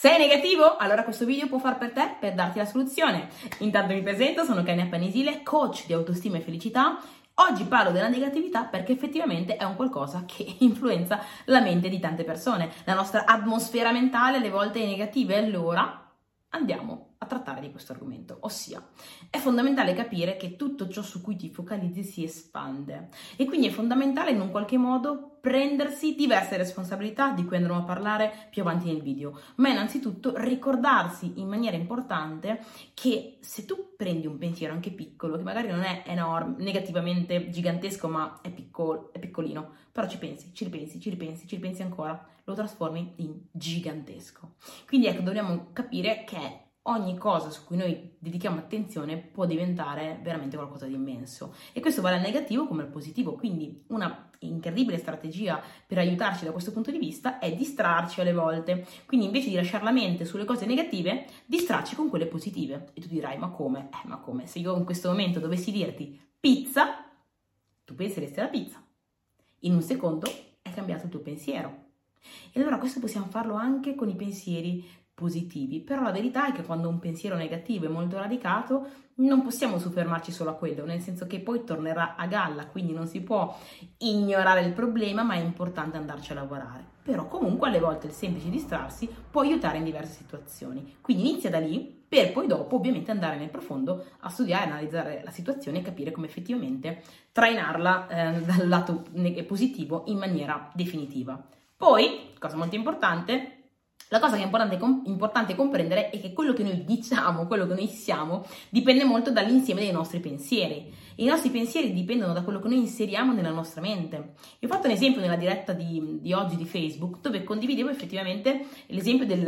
Sei negativo? Allora questo video può far per te per darti la soluzione. Intanto mi presento, sono Kenia Panisile, coach di autostima e felicità. Oggi parlo della negatività perché effettivamente è un qualcosa che influenza la mente di tante persone. La nostra atmosfera mentale alle volte è negativa e allora andiamo a trattare di questo argomento, ossia è fondamentale capire che tutto ciò su cui ti focalizzi si espande e quindi è fondamentale in un qualche modo prendersi diverse responsabilità di cui andremo a parlare più avanti nel video, ma innanzitutto ricordarsi in maniera importante che se tu prendi un pensiero anche piccolo, che magari non è enorme, negativamente gigantesco, ma è, piccolo, è piccolino, però ci pensi, ci ripensi, ci ripensi, ci ripensi ancora, lo trasformi in gigantesco. Quindi ecco, dobbiamo capire che ogni cosa su cui noi dedichiamo attenzione può diventare veramente qualcosa di immenso. E questo vale al negativo come al positivo, quindi una incredibile strategia per aiutarci da questo punto di vista è distrarci alle volte. Quindi invece di lasciare la mente sulle cose negative, distrarci con quelle positive. E tu dirai, ma come? Eh, ma come? Se io in questo momento dovessi dirti pizza, tu penseresti alla pizza. In un secondo è cambiato il tuo pensiero. E allora questo possiamo farlo anche con i pensieri positivi, però la verità è che quando un pensiero negativo è molto radicato non possiamo soffermarci solo a quello, nel senso che poi tornerà a galla, quindi non si può ignorare il problema, ma è importante andarci a lavorare. Però comunque alle volte il semplice distrarsi può aiutare in diverse situazioni. Quindi inizia da lì per poi dopo ovviamente andare nel profondo a studiare, analizzare la situazione e capire come effettivamente trainarla eh, dal lato positivo in maniera definitiva. Poi, cosa molto importante, la cosa che è importante, importante, comprendere è che quello che noi diciamo, quello che noi siamo, dipende molto dall'insieme dei nostri pensieri. I nostri pensieri dipendono da quello che noi inseriamo nella nostra mente. Io ho fatto un esempio nella diretta di, di oggi di Facebook dove condividevo effettivamente l'esempio del,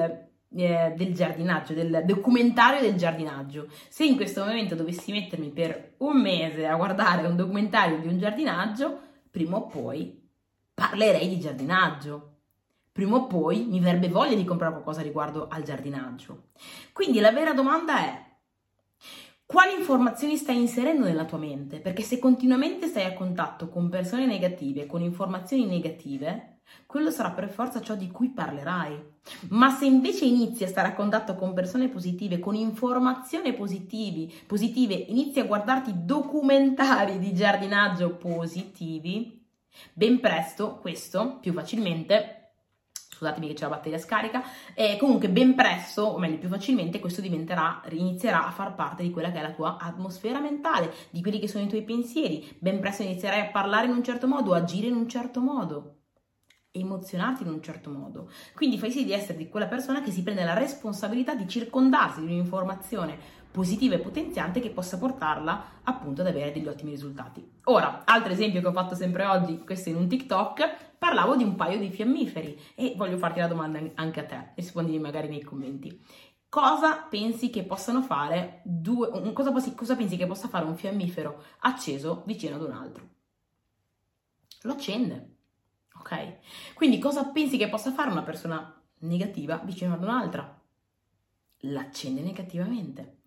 eh, del giardinaggio, del documentario del giardinaggio. Se in questo momento dovessi mettermi per un mese a guardare un documentario di un giardinaggio, prima o poi parlerei di giardinaggio prima o poi mi verrebbe voglia di comprare qualcosa riguardo al giardinaggio. Quindi la vera domanda è quali informazioni stai inserendo nella tua mente? Perché se continuamente stai a contatto con persone negative, con informazioni negative, quello sarà per forza ciò di cui parlerai. Ma se invece inizi a stare a contatto con persone positive, con informazioni positivi, positive, inizi a guardarti documentari di giardinaggio positivi, ben presto questo più facilmente scusatemi che c'è la batteria scarica, e comunque ben presto, o meglio più facilmente, questo diventerà, inizierà a far parte di quella che è la tua atmosfera mentale, di quelli che sono i tuoi pensieri, ben presto inizierai a parlare in un certo modo, agire in un certo modo emozionarti in un certo modo. Quindi fai sì di essere di quella persona che si prende la responsabilità di circondarsi di un'informazione positiva e potenziante che possa portarla appunto ad avere degli ottimi risultati. Ora, altro esempio che ho fatto sempre oggi, questo in un TikTok, parlavo di un paio di fiammiferi e voglio farti la domanda anche a te, rispondimi magari nei commenti. Cosa pensi che possano fare due, cosa, cosa pensi che possa fare un fiammifero acceso vicino ad un altro? Lo accende, ok? Quindi cosa pensi che possa fare una persona negativa vicino ad un'altra? L'accende negativamente.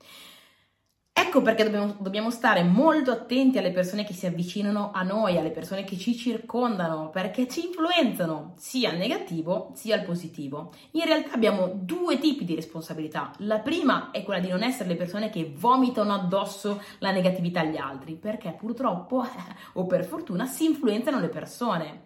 Ecco perché dobbiamo, dobbiamo, stare molto attenti alle persone che si avvicinano a noi, alle persone che ci circondano, perché ci influenzano sia al negativo sia al positivo. In realtà abbiamo due tipi di responsabilità. La prima è quella di non essere le persone che vomitano addosso la negatività agli altri, perché purtroppo o per fortuna si influenzano le persone.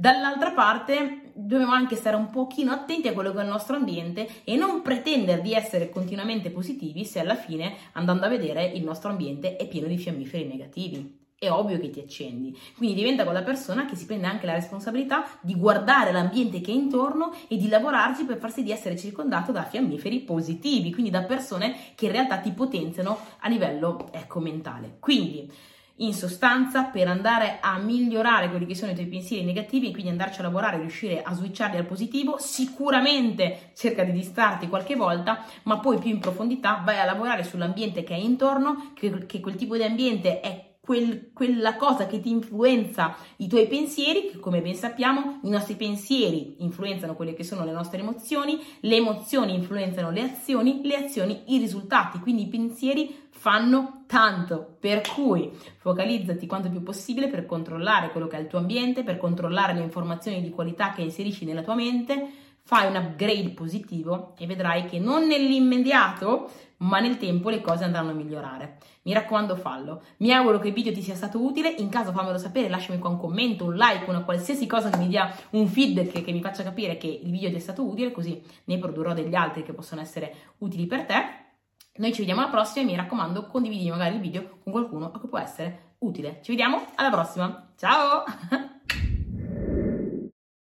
Dall'altra parte dobbiamo anche stare un pochino attenti a quello che è il nostro ambiente e non pretendere di essere continuamente positivi se alla fine andando a vedere il nostro ambiente è pieno di fiammiferi negativi. È ovvio che ti accendi, quindi diventa quella persona che si prende anche la responsabilità di guardare l'ambiente che è intorno e di lavorarci per farsi di essere circondato da fiammiferi positivi, quindi da persone che in realtà ti potenziano a livello ecco, mentale. Quindi in sostanza, per andare a migliorare quelli che sono i tuoi pensieri negativi e quindi andarci a lavorare, riuscire a switcharli al positivo, sicuramente cerca di distrarti qualche volta, ma poi più in profondità vai a lavorare sull'ambiente che è intorno, che, che quel tipo di ambiente è Quel, quella cosa che ti influenza i tuoi pensieri, che come ben sappiamo i nostri pensieri influenzano quelle che sono le nostre emozioni, le emozioni influenzano le azioni, le azioni i risultati, quindi i pensieri fanno tanto, per cui focalizzati quanto più possibile per controllare quello che è il tuo ambiente, per controllare le informazioni di qualità che inserisci nella tua mente, fai un upgrade positivo e vedrai che non nell'immediato, ma nel tempo le cose andranno a migliorare. Mi raccomando, fallo. Mi auguro che il video ti sia stato utile. In caso fammelo sapere, lasciami qua un commento, un like, una qualsiasi cosa che mi dia un feedback che, mi faccia capire che il video ti è stato utile, così ne produrrò degli altri che possono essere utili per te. Noi ci vediamo alla prossima e mi raccomando, condividi magari il video con qualcuno a cui può essere utile. Ci vediamo alla prossima. Ciao!